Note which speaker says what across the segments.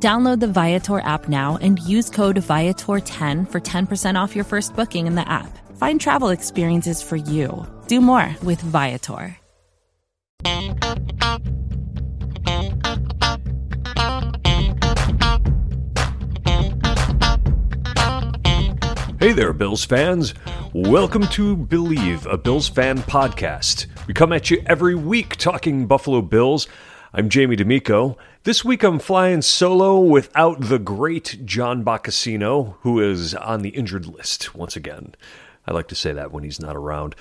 Speaker 1: Download the Viator app now and use code Viator10 for 10% off your first booking in the app. Find travel experiences for you. Do more with Viator.
Speaker 2: Hey there, Bills fans. Welcome to Billieve, a Bills fan podcast. We come at you every week talking Buffalo Bills. I'm Jamie D'Amico. This week I'm flying solo without the great John Boccacino, who is on the injured list once again. I like to say that when he's not around.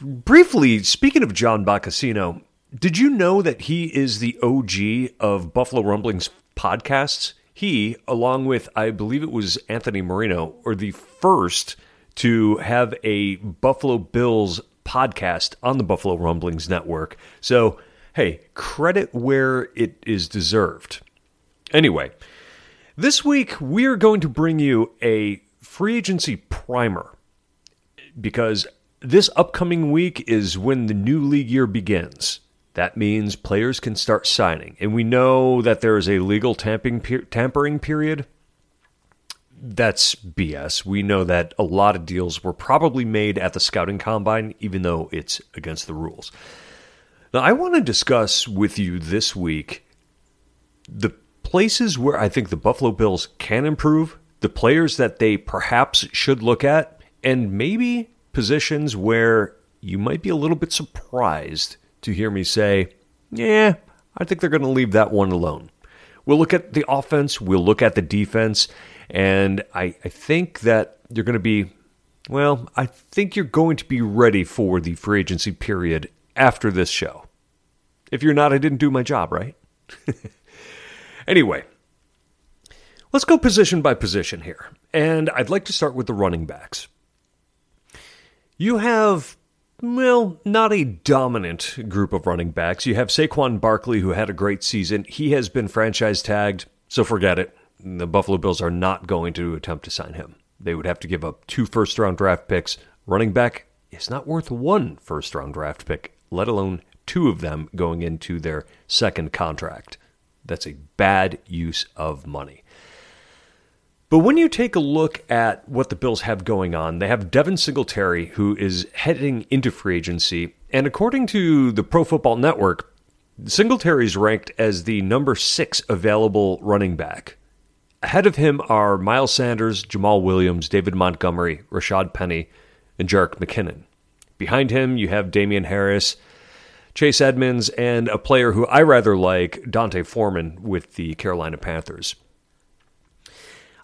Speaker 2: Briefly, speaking of John Boccacino, did you know that he is the OG of Buffalo Rumblings podcasts? He, along with, I believe it was Anthony Marino, are the first to have a Buffalo Bills podcast on the Buffalo Rumblings network. So, hey, credit where it is deserved. Anyway, this week we're going to bring you a free agency primer because this upcoming week is when the new league year begins. That means players can start signing. And we know that there is a legal tampering, tampering period. That's BS. We know that a lot of deals were probably made at the scouting combine, even though it's against the rules. Now, I want to discuss with you this week the places where I think the Buffalo Bills can improve, the players that they perhaps should look at, and maybe positions where you might be a little bit surprised to hear me say, yeah, I think they're going to leave that one alone. We'll look at the offense, we'll look at the defense, and I, I think that you're going to be, well, I think you're going to be ready for the free agency period after this show. If you're not, I didn't do my job, right? anyway, let's go position by position here. And I'd like to start with the running backs. You have well, not a dominant group of running backs. You have Saquon Barkley, who had a great season. He has been franchise tagged, so forget it. The Buffalo Bills are not going to attempt to sign him. They would have to give up two first round draft picks. Running back is not worth one first round draft pick, let alone two of them going into their second contract. That's a bad use of money. But when you take a look at what the Bills have going on, they have Devin Singletary, who is heading into free agency. And according to the Pro Football Network, Singletary is ranked as the number six available running back. Ahead of him are Miles Sanders, Jamaal Williams, David Montgomery, Rashaad Penny, and Jerick McKinnon. Behind him, you have Damien Harris, Chase Edmonds, and a player who I rather like, D'Onta Foreman, with the Carolina Panthers.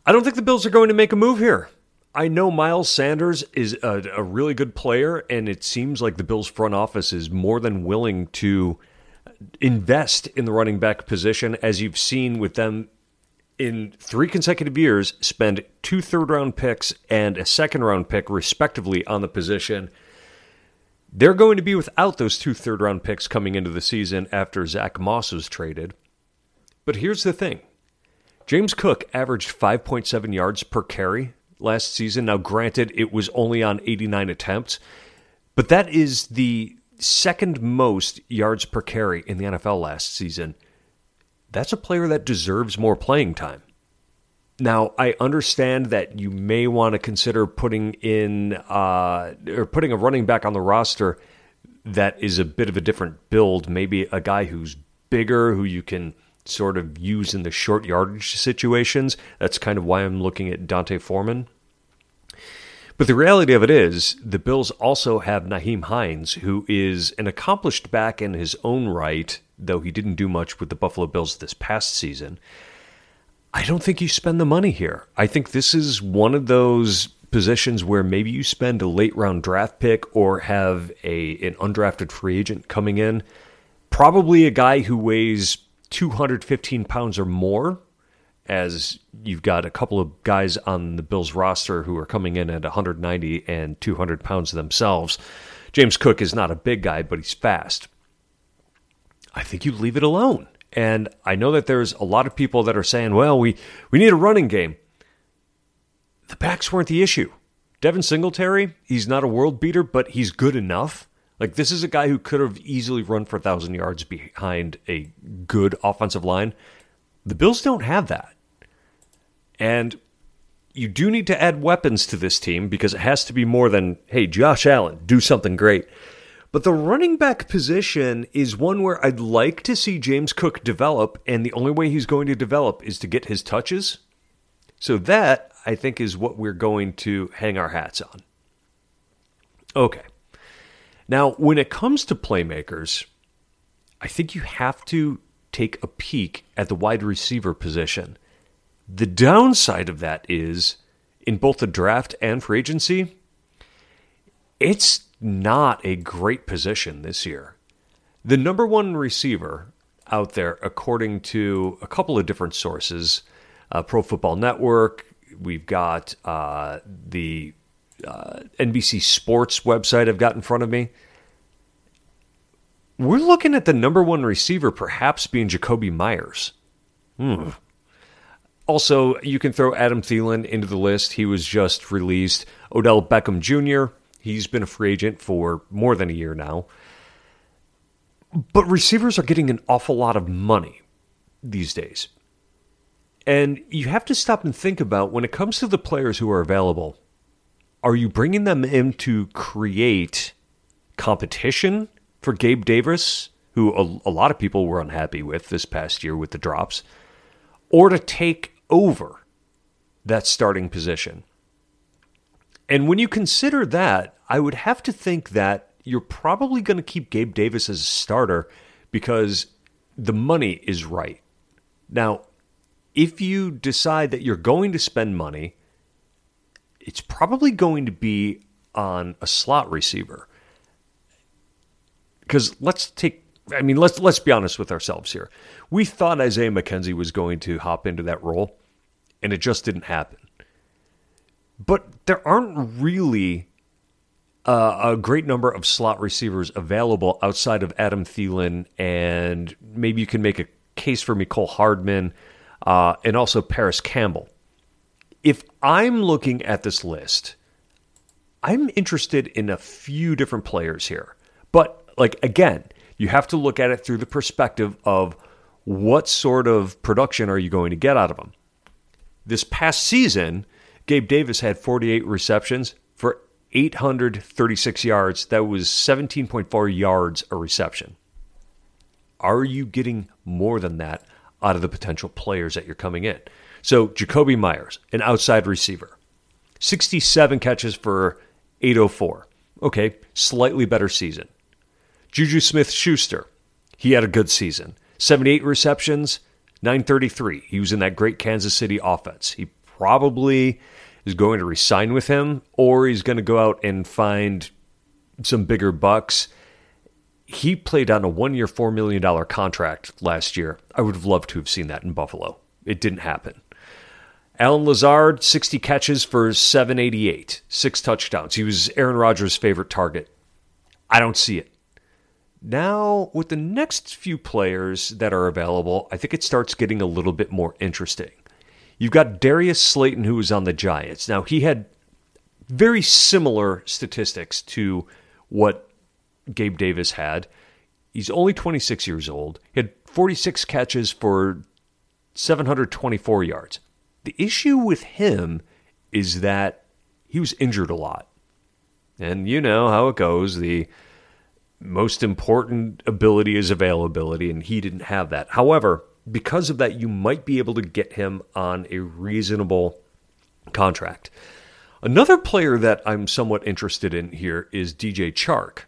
Speaker 2: I don't think the Bills are going to make a move here. I know Miles Sanders is a, a, really good player, and it seems like the Bills front office is more than willing to invest in the running back position, as you've seen with them in three consecutive years spend two third round picks and a second round pick, respectively, on the position. They're going to be without those two third round picks coming into the season after Zach Moss was traded. But here's the thing James Cook averaged 5.7 yards per carry last season. Now, granted, it was only on 89 attempts, but that is the second most yards per carry in the NFL last season. That's a player that deserves more playing time. Now, I understand that you may want to consider putting in uh, or putting a running back on the roster that is a bit of a different build. Maybe a guy who's bigger, who you can sort of use in the short yardage situations. That's kind of why I'm looking at D'Onta Foreman. But the reality of it is, the Bills also have Nyheim Hines, who is an accomplished back in his own right, though he didn't do much with the Buffalo Bills this past season. I don't think you spend the money here. I think this is one of those positions where maybe you spend a late round draft pick or have a an undrafted free agent coming in. Probably a guy who weighs 215 pounds or more as you've got a couple of guys on the Bills roster who are coming in at 190 and 200 pounds themselves. James Cook is not a big guy, but he's fast. I think you leave it alone. And I know that there's a lot of people that are saying, well, we, we need a running game. The backs weren't the issue. Devin Singletary, he's not a world beater, but he's good enough. Like, this is a guy who could have easily run for 1,000 yards behind a good offensive line. The Bills don't have that. And you do need to add weapons to this team because it has to be more than, hey, Josh Allen, do something great. But the running back position is one where I'd like to see James Cook develop, and the only way he's going to develop is to get his touches. So that, I think, is what we're going to hang our hats on. Okay. Now, when it comes to playmakers, I think you have to take a peek at the wide receiver position. The downside of that is, in both the draft and free agency, it's not a great position this year. The number one receiver out there, according to a couple of different sources, uh, Pro Football Network, we've got uh, the uh, NBC Sports website I've got in front of me. We're looking at the number one receiver perhaps being Jakobi Meyers. Hmm. Also, you can throw Adam Thielen into the list. He was just released. Odell Beckham Jr., He's been a free agent for more than a year now. But receivers are getting an awful lot of money these days. And you have to stop and think about when it comes to the players who are available, are you bringing them in to create competition for Gabe Davis, who a, a, lot of people were unhappy with this past year with the drops, or to take over that starting position? And when you consider that, I would have to think that you're probably going to keep Gabe Davis as a starter because the money is right. Now, if you decide that you're going to spend money, it's probably going to be on a slot receiver. Because let's take I mean, let's let's be honest with ourselves here. We thought Isaiah McKenzie was going to hop into that role, and it just didn't happen. But there aren't really uh, a great number of slot receivers available outside of Adam Thielen, and maybe you can make a case for Mecole Hardman uh, and also Parris Campbell. If I'm looking at this list, I'm interested in a few different players here. But, like, again, you have to look at it through the perspective of what sort of production are you going to get out of them. This past season, Gabe Davis had 48 receptions for 836 yards. That was 17.4 yards a reception. Are you getting more than that out of the potential players that you're coming in? So, Jakobi Meyers, an outside receiver, 67 catches for 804. Okay, slightly better season. Juju Smith Schuster, he had a good season. 78 receptions, 933. He was in that great Kansas City offense. He probably is going to resign with him or he's going to go out and find some bigger bucks. He played on a one year, $4 million contract last year. I would have loved to have seen that in Buffalo. It didn't happen. Allen Lazard, 60 catches for 788, six touchdowns. He was Aaron Rodgers' favorite target. I don't see it. Now, with the next few players that are available, I think it starts getting a little bit more interesting. You've got Darius Slayton, who was on the Giants. Now, he had very similar statistics to what Gabe Davis had. He's only 26 years old. He had 46 catches for 724 yards. The issue with him is that he was injured a lot. And you know how it goes. The most important ability is availability, and he didn't have that. However, because of that, you might be able to get him on a reasonable contract. Another player that I'm somewhat interested in here is DJ Chark.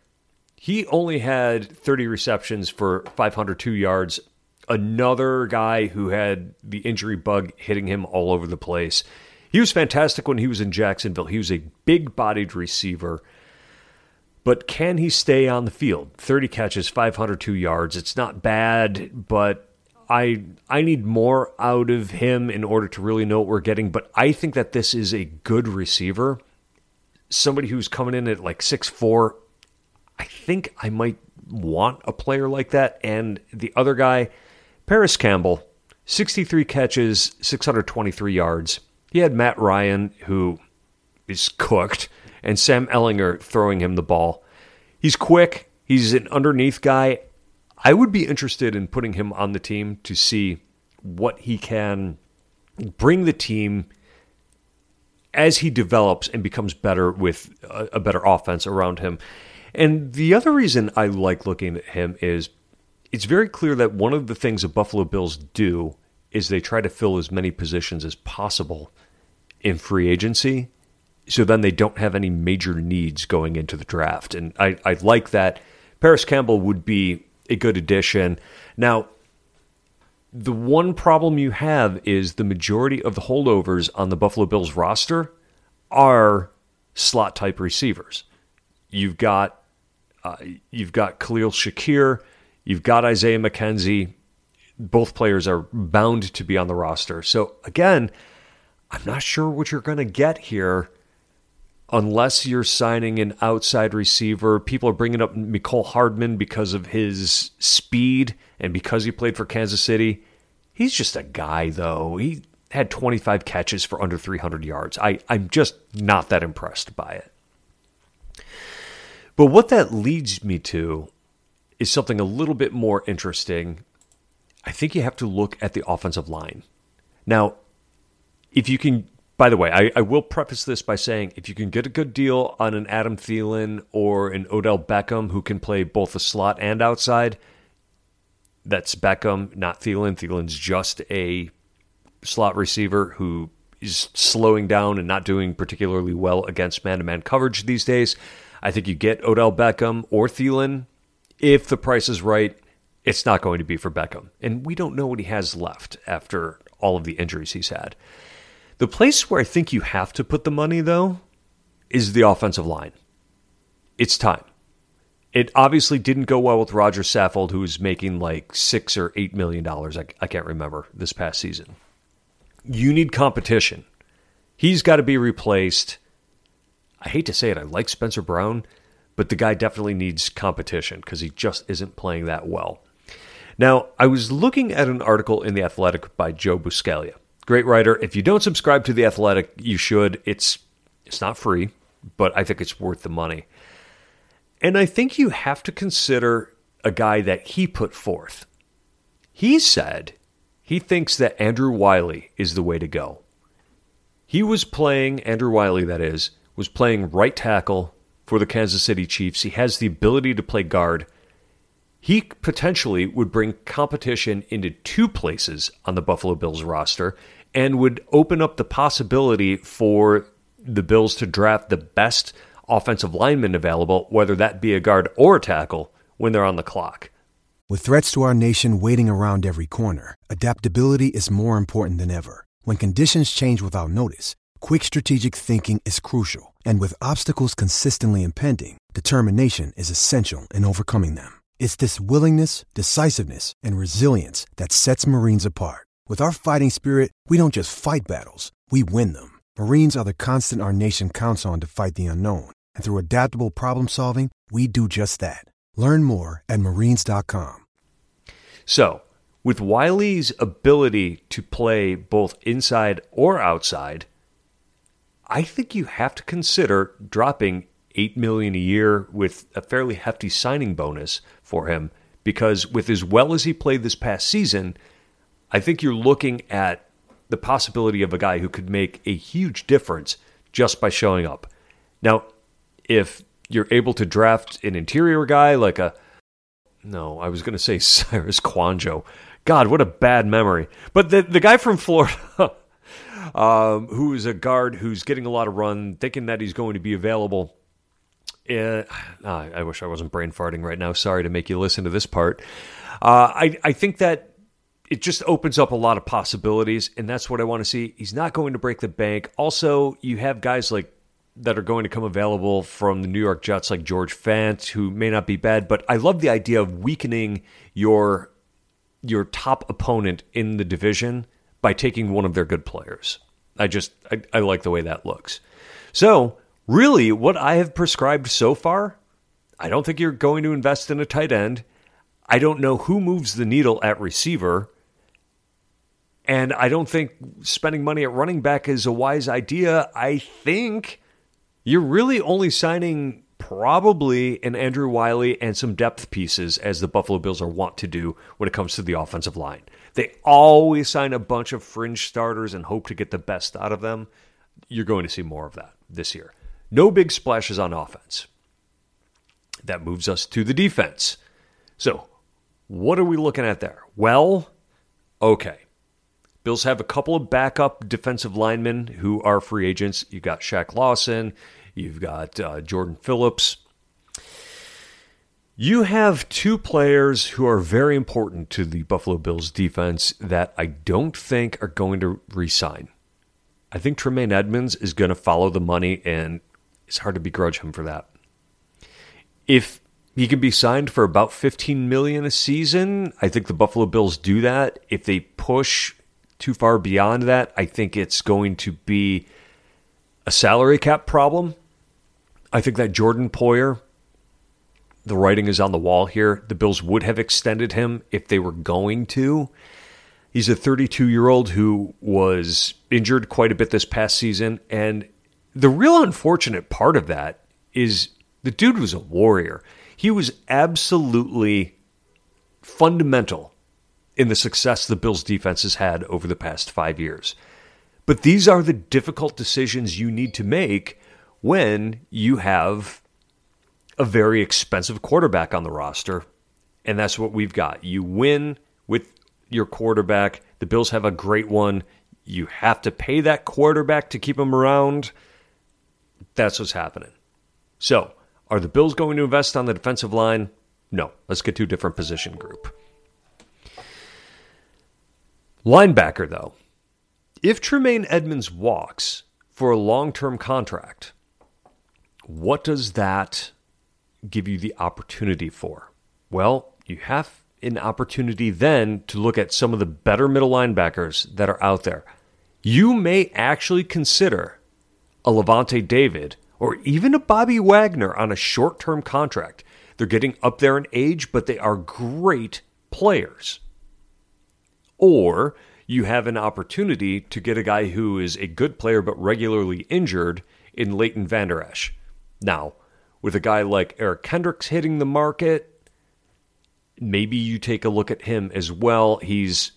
Speaker 2: He only had 30 receptions for 502 yards. Another guy who had the injury bug hitting him all over the place. He was fantastic when he was in Jacksonville. He was a big bodied receiver. But can he stay on the field? 30 catches, 502 yards. It's not bad, but I I need more out of him in order to really know what we're getting, but I think that this is a good receiver. Somebody who's coming in at like six four. I think I might want a player like that. And the other guy, Parris Campbell, 63 catches, 623 yards. He had Matt Ryan, who is cooked, and Sam Ehlinger throwing him the ball. He's quick. He's an underneath guy. I would be interested in putting him on the team to see what he can bring the team as he develops and becomes better with a, a, better offense around him. And the other reason I like looking at him is it's very clear that one of the things the Buffalo Bills do is they try to fill as many positions as possible in free agency. So then they don't have any major needs going into the draft. And I, I like that. Parris Campbell would be a good addition. Now, the one problem you have is the majority of the holdovers on the Buffalo Bills roster are slot type receivers. You've got uh, you've got Khalil Shakir, you've got Isaiah McKenzie. Both players are bound to be on the roster. So again, I'm not sure what you're going to get here unless you're signing an outside receiver. People are bringing up Mecole Hardman because of his speed and because he played for Kansas City. He's just a guy, though. He had 25 catches for under 300 yards. I, I'm just not that impressed by it. But what that leads me to is something a little bit more interesting. I think you have to look at the offensive line. Now, if you can by the way, I, I, will preface this by saying if you can get a good deal on an Adam Thielen or an Odell Beckham who can play both the slot and outside, that's Beckham, not Thielen. Thielen's just a slot receiver who is slowing down and not doing particularly well against man to man coverage these days. I think you get Odell Beckham or Thielen if the price is right. It's not going to be for Beckham. And we don't know what he has left after all of the injuries he's had. The place where I think you have to put the money, though, is the offensive line. It's time. It obviously didn't go well with Rodger Saffold, who was making like six or eight million dollars. I, I can't remember this past season. You need competition. He's got to be replaced. I hate to say it, I like Spencer Brown, but the guy definitely needs competition because he just isn't playing that well. Now, I was looking at an article in The Athletic by Joe Buscaglia. Great writer. If you don't subscribe to The Athletic, you should. It's it's not free, but I think it's worth the money. And I think you have to consider a guy that he put forth. He said he thinks that Andrew Wylie is the way to go. He was playing, Andrew Wylie, that is, was playing right tackle for the Kansas City Chiefs. He has the ability to play guard. He potentially would bring competition into two places on the Buffalo Bills roster and would open up the possibility for the Bills to draft the best offensive lineman available, whether that be a guard or a tackle, when they're on the clock.
Speaker 3: With threats to our nation waiting around every corner, adaptability is more important than ever. When conditions change without notice, quick strategic thinking is crucial. And with obstacles consistently impending, determination is essential in overcoming them. It's this willingness, decisiveness, and resilience that sets Marines apart. With our fighting spirit, we don't just fight battles, we win them. Marines are the constant our nation counts on to fight the unknown. And through adaptable problem solving, we do just that. Learn more at marines.com.
Speaker 2: So, with Wylie's ability to play both inside or outside, I think you have to consider dropping 8 million a year with a fairly hefty signing bonus for him because with as well as he played this past season, I think you're looking at the possibility of a guy who could make a huge difference just by showing up. Now, if you're able to draft an interior guy like a no, I was going to say Cyrus Kouandjio. God, what a bad memory. But the the guy from Florida, um, who is a guard who's getting a lot of run, thinking that he's going to be available. Uh, I wish I wasn't brain farting right now. Sorry to make you listen to this part. Uh, I I think that it just opens up a lot of possibilities, and that's what I want to see. He's not going to break the bank. Also, you have guys like that are going to come available from the New York Jets, like George Fant, who may not be bad, but I love the idea of weakening your your top opponent in the division by taking one of their good players. I just I, I like the way that looks. So really, what I have prescribed so far, I don't think you're going to invest in a tight end. I don't know who moves the needle at receiver. And I don't think spending money at running back is a wise idea. I think you're really only signing probably an Andrew Wylie and some depth pieces, as the Buffalo Bills are wont to do when it comes to the offensive line. They always sign a bunch of fringe starters and hope to get the best out of them. You're going to see more of that this year. No big splashes on offense. That moves us to the defense. So, what are we looking at there? Well, okay. Bills have a couple of backup defensive linemen who are free agents. You've got Shaq Lawson, you've got uh, Jordan Phillips. You have two players who are very important to the Buffalo Bills defense that I don't think are going to resign. I think Tremaine Edmunds is going to follow the money, and it's hard to begrudge him for that. If he can be signed for about 15 million a season, I think the Buffalo Bills do that. If they push too far beyond that, I think it's going to be a salary cap problem. I think that Jordan Poyer the writing is on the wall here. The Bills would have extended him if they were going to. He's a 32 year old who was injured quite a bit this past season. And the real unfortunate part of that is the dude was a warrior. He was absolutely fundamental in the success the Bills' defense has had over the past five years. But these are the difficult decisions you need to make when you have a very expensive quarterback on the roster, and that's what we've got. You win with your quarterback. The Bills have a great one. You have to pay that quarterback to keep him around. That's what's happening. So, are the Bills going to invest on the defensive line? No. Let's get to a different position group. Linebacker, though. If Tremaine Edmunds walks for a long term contract, what does that give you the opportunity for? Well, you have an opportunity then to look at some of the better middle linebackers that are out there. You may actually consider a Lavonte David or even a Bobby Wagner on a short term contract. They're getting up there in age, but they are great players. Or you have an opportunity to get a guy who is a good player but regularly injured in Leighton Vander Esch. Now, with a guy like Eric Kendricks hitting the market, maybe you take a look at him as well. He's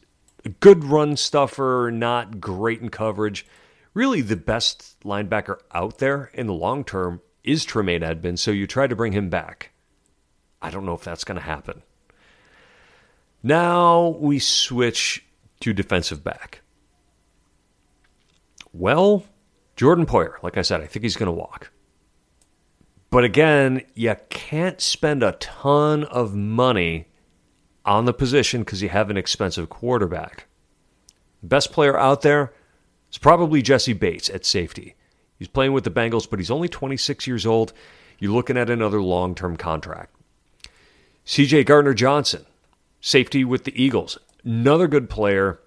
Speaker 2: a good run stuffer, not great in coverage. Really, the best linebacker out there in the long term is Tremaine Edmunds, so you try to bring him back. I don't know if that's going to happen. Now we switch to defensive back. Well, Jordan Poyer, like I said, I think he's going to walk. But again, you can't spend a ton of money on the position because you have an expensive quarterback. Best player out there is probably Jessie Bates at safety. He's playing with the Bengals, but he's only 26 years old. You're looking at another long term contract. CJ Gardner Johnson, safety with the Eagles, another good player.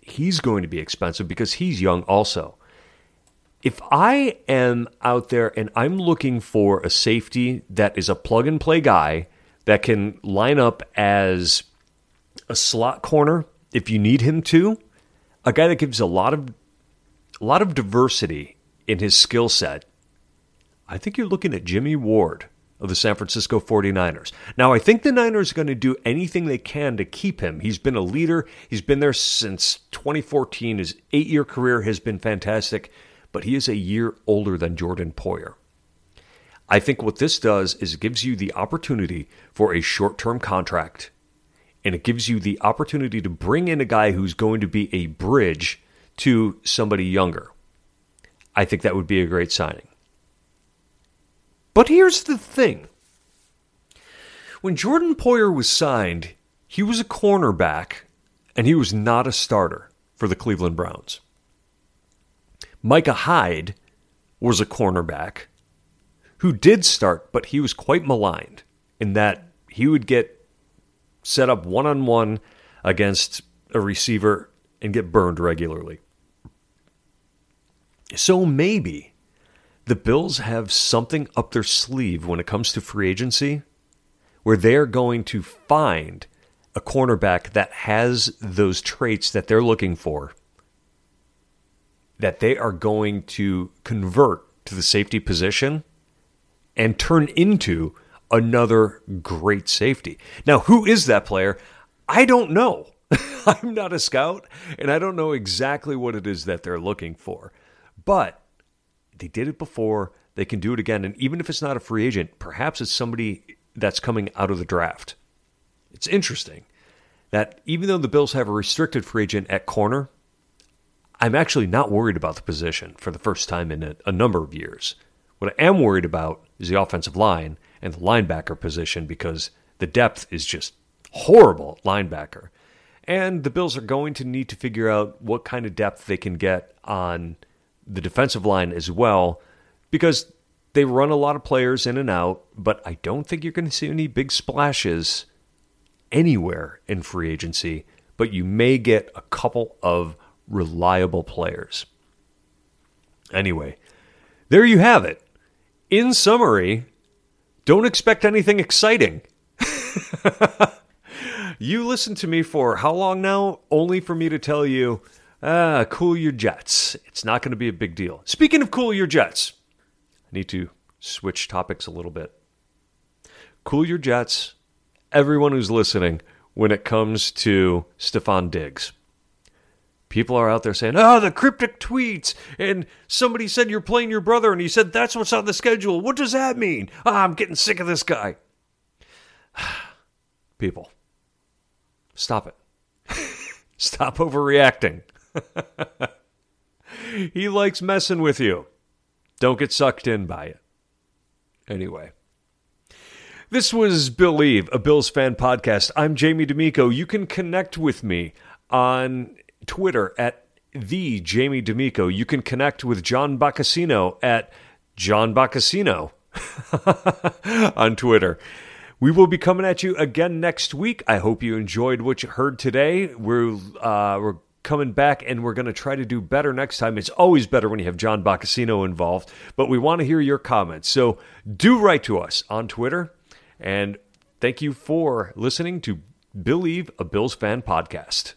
Speaker 2: He's going to be expensive because he's young also if I am out there and I'm looking for a safety that is a plug and play guy that can line up as a slot corner if you need him to, a guy that gives a lot of a lot of diversity in his skill set, I think you're looking at Jimmie Ward of the San Francisco 49ers. Now, I think the Niners are going to do anything they can to keep him. He's been a leader. He's been there since 2014. His 8-year career has been fantastic but he is a year older than Jordan Poyer. I think what this does is it gives you the opportunity for a short term contract, and it gives you the opportunity to bring in a guy who's going to be a bridge to somebody younger. I think that would be a great signing. But here's the thing when Jordan Poyer was signed, he was a cornerback and he was not a starter for the Cleveland Browns. Micah Hyde was a cornerback who did start, but he was quite maligned in that he would get set up one on one against a receiver and get burned regularly. So maybe the Bills have something up their sleeve when it comes to free agency where they're going to find a cornerback that has those traits that they're looking for that they are going to convert to the safety position and turn into another great safety. Now, who is that player? I don't know. I'm not a scout and I don't know exactly what it is that they're looking for. But they did it before, they can do it again and even if it's not a free agent, perhaps it's somebody that's coming out of the draft. It's interesting that even though the Bills have a restricted free agent at corner, I'm actually not worried about the position for the first time in a, a, number of years. What I am worried about is the offensive line and the linebacker position because the depth is just horrible linebacker. And the Bills are going to need to figure out what kind of depth they can get on the defensive line as well because they run a lot of players in and out, but I don't think you're going to see any big splashes anywhere in free agency, but you may get a couple of reliable players. Anyway, there you have it. In summary, don't expect anything exciting. you listened to me for how long now? Only for me to tell you, ah, cool your jets. It's not going to be a big deal. Speaking of cool your jets, I need to switch topics a little bit. Cool your jets, everyone who's listening, when it comes to Stefon Diggs. People are out there saying, oh, the cryptic tweets. And somebody said you're playing your brother, and he said that's what's on the schedule. What does that mean? Oh, I'm getting sick of this guy. People, stop it. stop overreacting. he likes messing with you. Don't get sucked in by it. Anyway. This was Billieve, a Bills fan podcast. I'm Jamie D'Amico. You can connect with me on Twitter at the Jamie D'Amico. You can connect with John Boccacino at John Boccacino on Twitter. We will be coming at you again next week. I hope you enjoyed what you heard today. We're uh, we're coming back and we're going to try to do better next time. It's always better when you have John Boccacino involved, but we want to hear your comments. So do write to us on Twitter. And thank you for listening to Billieve a Bills Fan podcast.